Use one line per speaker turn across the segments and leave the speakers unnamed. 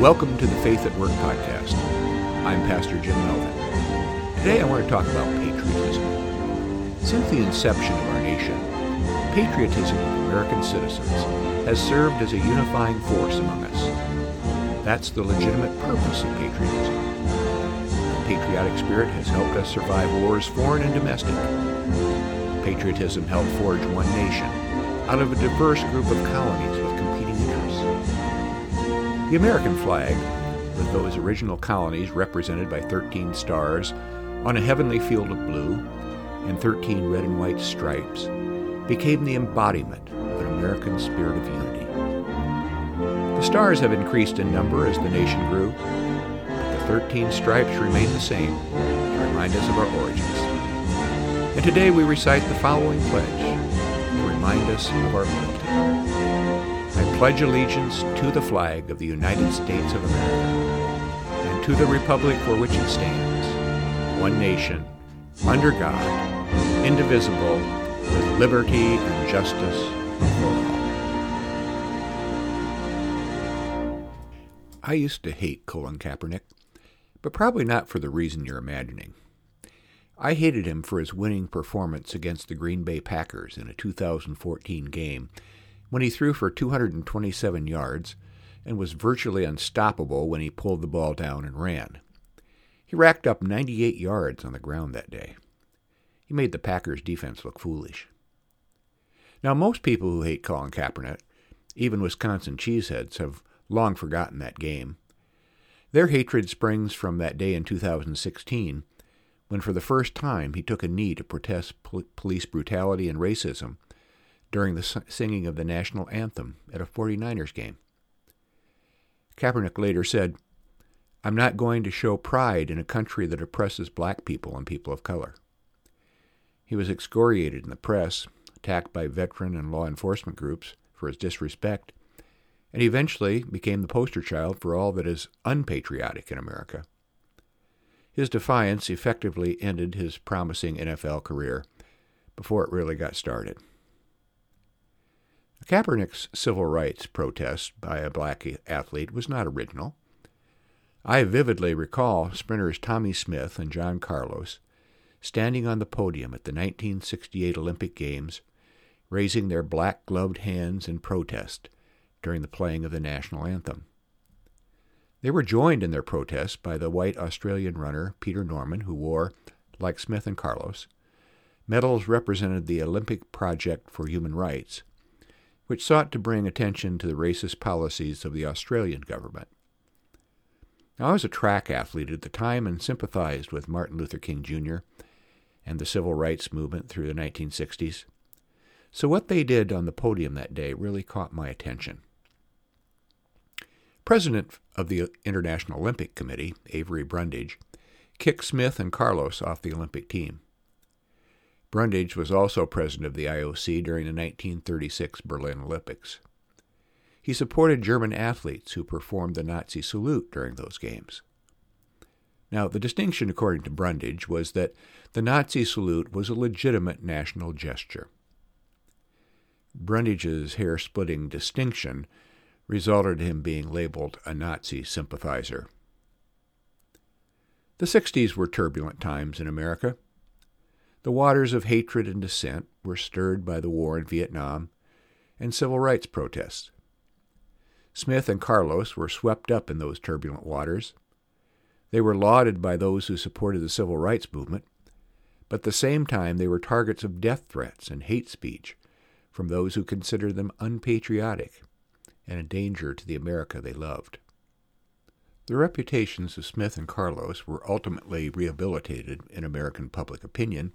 Welcome to the Faith at Work podcast. I'm Pastor Jim Melvin. Today I want to talk about patriotism. Since the inception of our nation, patriotism of American citizens has served as a unifying force among us. That's the legitimate purpose of patriotism. The patriotic spirit has helped us survive wars foreign and domestic. Patriotism helped forge one nation out of a diverse group of colonies. The American flag, with those original colonies represented by 13 stars on a heavenly field of blue and 13 red and white stripes, became the embodiment of an American spirit of unity. The stars have increased in number as the nation grew, but the 13 stripes remain the same to remind us of our origins. And today we recite the following pledge to remind us of our. Pledge allegiance to the flag of the United States of America and to the republic for which it stands, one nation, under God, indivisible, with liberty and justice for all. I used to hate Colin Kaepernick, but probably not for the reason you're imagining. I hated him for his winning performance against the Green Bay Packers in a 2014 game when he threw for 227 yards and was virtually unstoppable when he pulled the ball down and ran. He racked up 98 yards on the ground that day. He made the Packers' defense look foolish. Now, most people who hate Colin Kaepernick, even Wisconsin cheeseheads, have long forgotten that game. Their hatred springs from that day in 2016 when, for the first time, he took a knee to protest pol- police brutality and racism during the singing of the national anthem at a 49ers game. Kaepernick later said, I'm not going to show pride in a country that oppresses black people and people of color. He was excoriated in the press, attacked by veteran and law enforcement groups for his disrespect, and eventually became the poster child for all that is unpatriotic in America. His defiance effectively ended his promising NFL career before it really got started. Kaepernick's civil rights protest by a black athlete was not original. I vividly recall sprinters Tommie Smith and John Carlos standing on the podium at the 1968 Olympic Games, raising their black gloved hands in protest during the playing of the national anthem. They were joined in their protest by the white Australian runner Peter Norman, who wore, like Smith and Carlos, medals represented the Olympic Project for Human Rights which sought to bring attention to the racist policies of the Australian government. Now, I was a track athlete at the time and sympathized with Martin Luther King Jr. and the civil rights movement through the 1960s. So, what they did on the podium that day really caught my attention. President of the International Olympic Committee, Avery Brundage, kicked Smith and Carlos off the Olympic team. Brundage was also president of the IOC during the 1936 Berlin Olympics. He supported German athletes who performed the Nazi salute during those games. Now, the distinction, according to Brundage, was that the Nazi salute was a legitimate national gesture. Brundage's hair splitting distinction resulted in him being labeled a Nazi sympathizer. The 60s were turbulent times in America. The waters of hatred and dissent were stirred by the war in Vietnam and civil rights protests. Smith and Carlos were swept up in those turbulent waters. They were lauded by those who supported the civil rights movement, but at the same time they were targets of death threats and hate speech from those who considered them unpatriotic and a danger to the America they loved. The reputations of Smith and Carlos were ultimately rehabilitated in American public opinion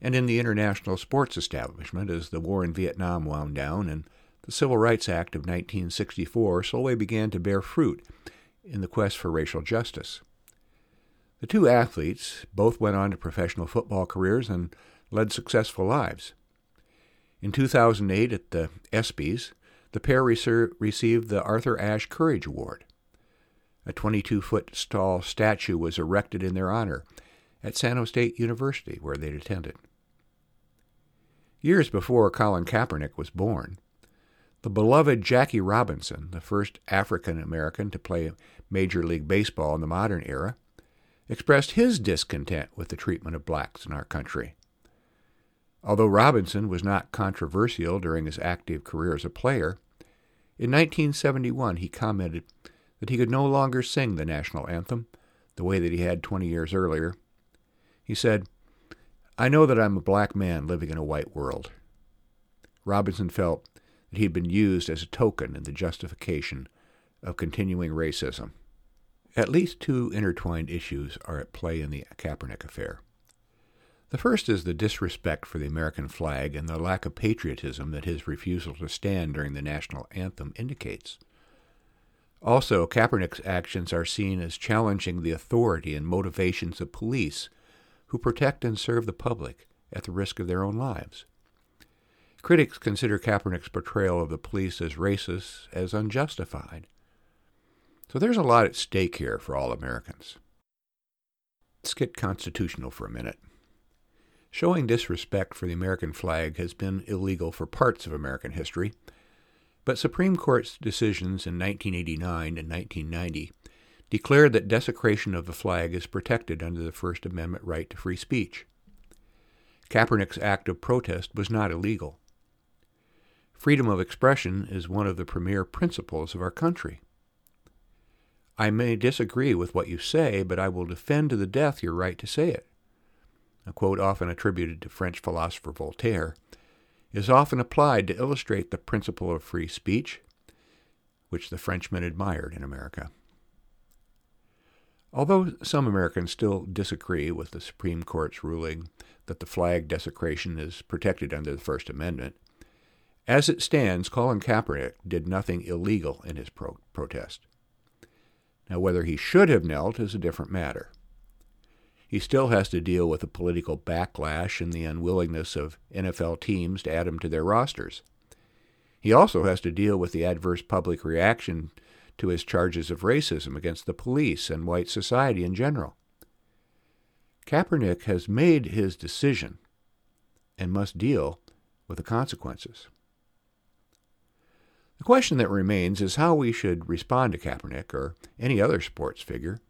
and in the international sports establishment as the war in Vietnam wound down and the Civil Rights Act of 1964 slowly began to bear fruit in the quest for racial justice. The two athletes both went on to professional football careers and led successful lives. In 2008 at the ESPYs, the pair received the Arthur Ashe Courage Award. A 22 foot tall statue was erected in their honor at San Jose State University, where they'd attended. Years before Colin Kaepernick was born, The beloved Jackie Robinson, the first African American to play Major League Baseball in the modern era, expressed his discontent with the treatment of blacks in our country. Although Robinson was not controversial during his active career as a player, in 1971 he commented that he could no longer sing the national anthem the way that he had 20 years earlier. He said, I know that I'm a black man living in a white world. Robinson felt that he had been used as a token in the justification of continuing racism. At least two intertwined issues are at play in the Kaepernick affair. The first is the disrespect for the American flag and the lack of patriotism that his refusal to stand during the national anthem indicates. Also, Kaepernick's actions are seen as challenging the authority and motivations of police who protect and serve the public at the risk of their own lives. Critics consider Kaepernick's portrayal of the police as racist as unjustified. So there's a lot at stake here for all Americans. Let's get constitutional for a minute. Showing disrespect for the American flag has been illegal for parts of American history, but Supreme Court's decisions in 1989 and 1990 declared that desecration of the flag is protected under the First Amendment right to free speech. Kaepernick's act of protest was not illegal. Freedom of expression is one of the premier principles of our country. I may disagree with what you say, but I will defend to the death your right to say it a quote often attributed to French philosopher Voltaire, is often applied to illustrate the principle of free speech, which the Frenchmen admired in America. Although some Americans still disagree with the Supreme Court's ruling that the flag desecration is protected under the First Amendment, as it stands, Colin Kaepernick did nothing illegal in his pro- protest. Now, whether he should have knelt is a different matter he still has to deal with the political backlash and the unwillingness of NFL teams to add him to their rosters. He also has to deal with the adverse public reaction to his charges of racism against the police and white society in general. Kaepernick has made his decision and must deal with the consequences. The question that remains is how we should respond to Kaepernick or any other sports figure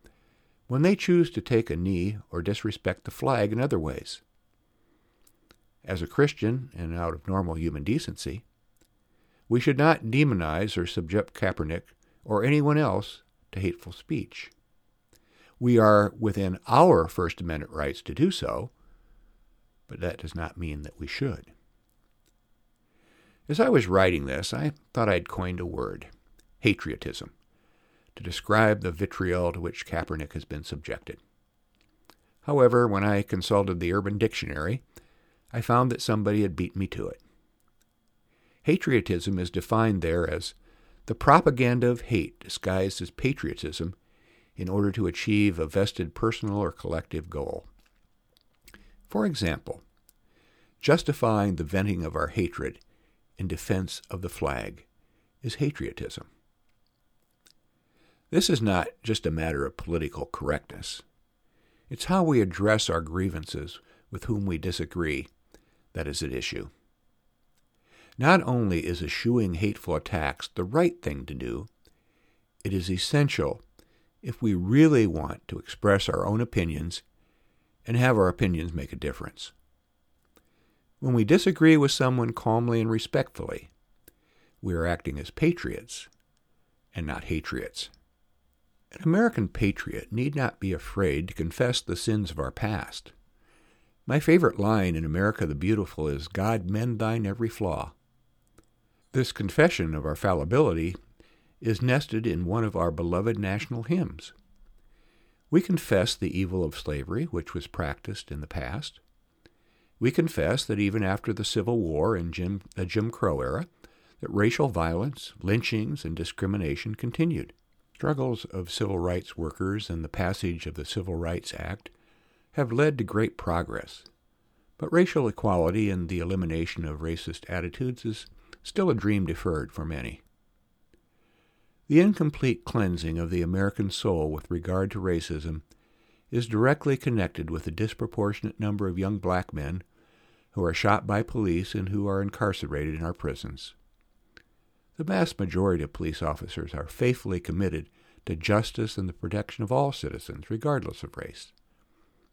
when they choose to take a knee or disrespect the flag in other ways. As a Christian, and out of normal human decency, we should not demonize or subject Kaepernick or anyone else to hateful speech. We are within our First Amendment rights to do so, but that does not mean that we should. As I was writing this, I thought I'd coined a word hatriotism to describe the vitriol to which Kaepernick has been subjected. However, when I consulted the Urban Dictionary, I found that somebody had beaten me to it. Hatriotism is defined there as the propaganda of hate disguised as patriotism in order to achieve a vested personal or collective goal. For example, justifying the venting of our hatred in defense of the flag is hatriotism. This is not just a matter of political correctness. It's how we address our grievances with whom we disagree that is at issue. Not only is eschewing hateful attacks the right thing to do, it is essential if we really want to express our own opinions and have our opinions make a difference. When we disagree with someone calmly and respectfully, we are acting as patriots and not hatriots. An American patriot need not be afraid to confess the sins of our past. My favorite line in America the Beautiful is God mend thine every flaw. This confession of our fallibility is nested in one of our beloved national hymns. We confess the evil of slavery which was practiced in the past. We confess that even after the Civil War and Jim, the Jim Crow era, that racial violence, lynchings, and discrimination continued. Struggles of civil rights workers and the passage of the Civil Rights Act have led to great progress, but racial equality and the elimination of racist attitudes is still a dream deferred for many. The incomplete cleansing of the American soul with regard to racism is directly connected with the disproportionate number of young black men who are shot by police and who are incarcerated in our prisons. The vast majority of police officers are faithfully committed to justice and the protection of all citizens, regardless of race.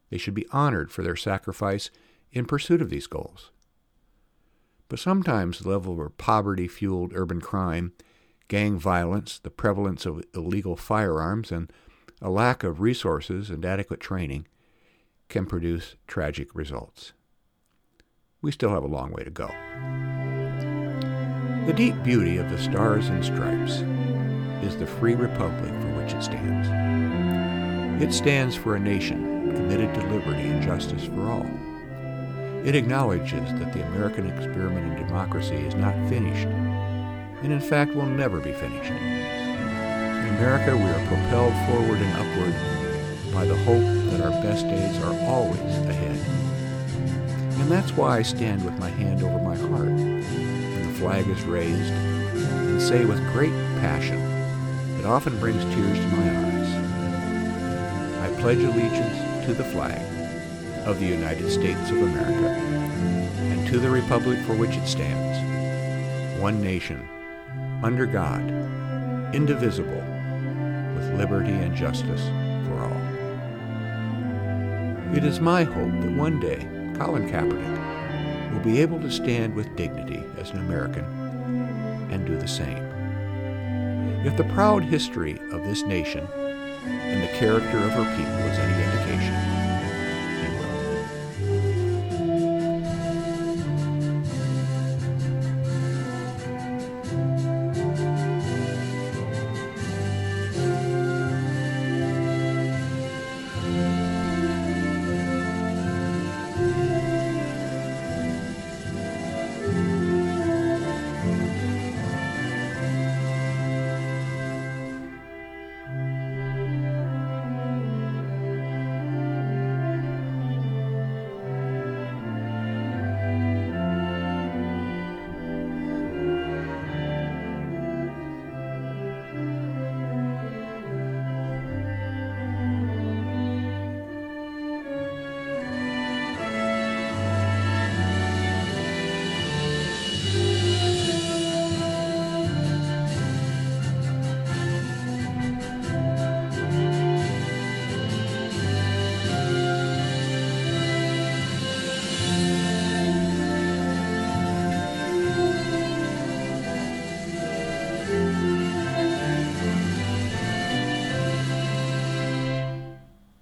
They should be honored for their sacrifice in pursuit of these goals. But sometimes the level of poverty fueled urban crime, gang violence, the prevalence of illegal firearms, and a lack of resources and adequate training can produce tragic results. We still have a long way to go. The deep beauty of the Stars and Stripes is the free republic for which it stands. It stands for a nation committed to liberty and justice for all. It acknowledges that the American experiment in democracy is not finished, and in fact will never be finished. In America, we are propelled forward and upward by the hope that our best days are always ahead. And that's why I stand with my hand over my heart flag is raised and say with great passion that often brings tears to my eyes, I pledge allegiance to the flag of the United States of America and to the republic for which it stands, one nation, under God, indivisible, with liberty and justice for all. It is my hope that one day Colin Kaepernick will be able to stand with dignity as an American and do the same. If the proud history of this nation and the character of her people is any indication,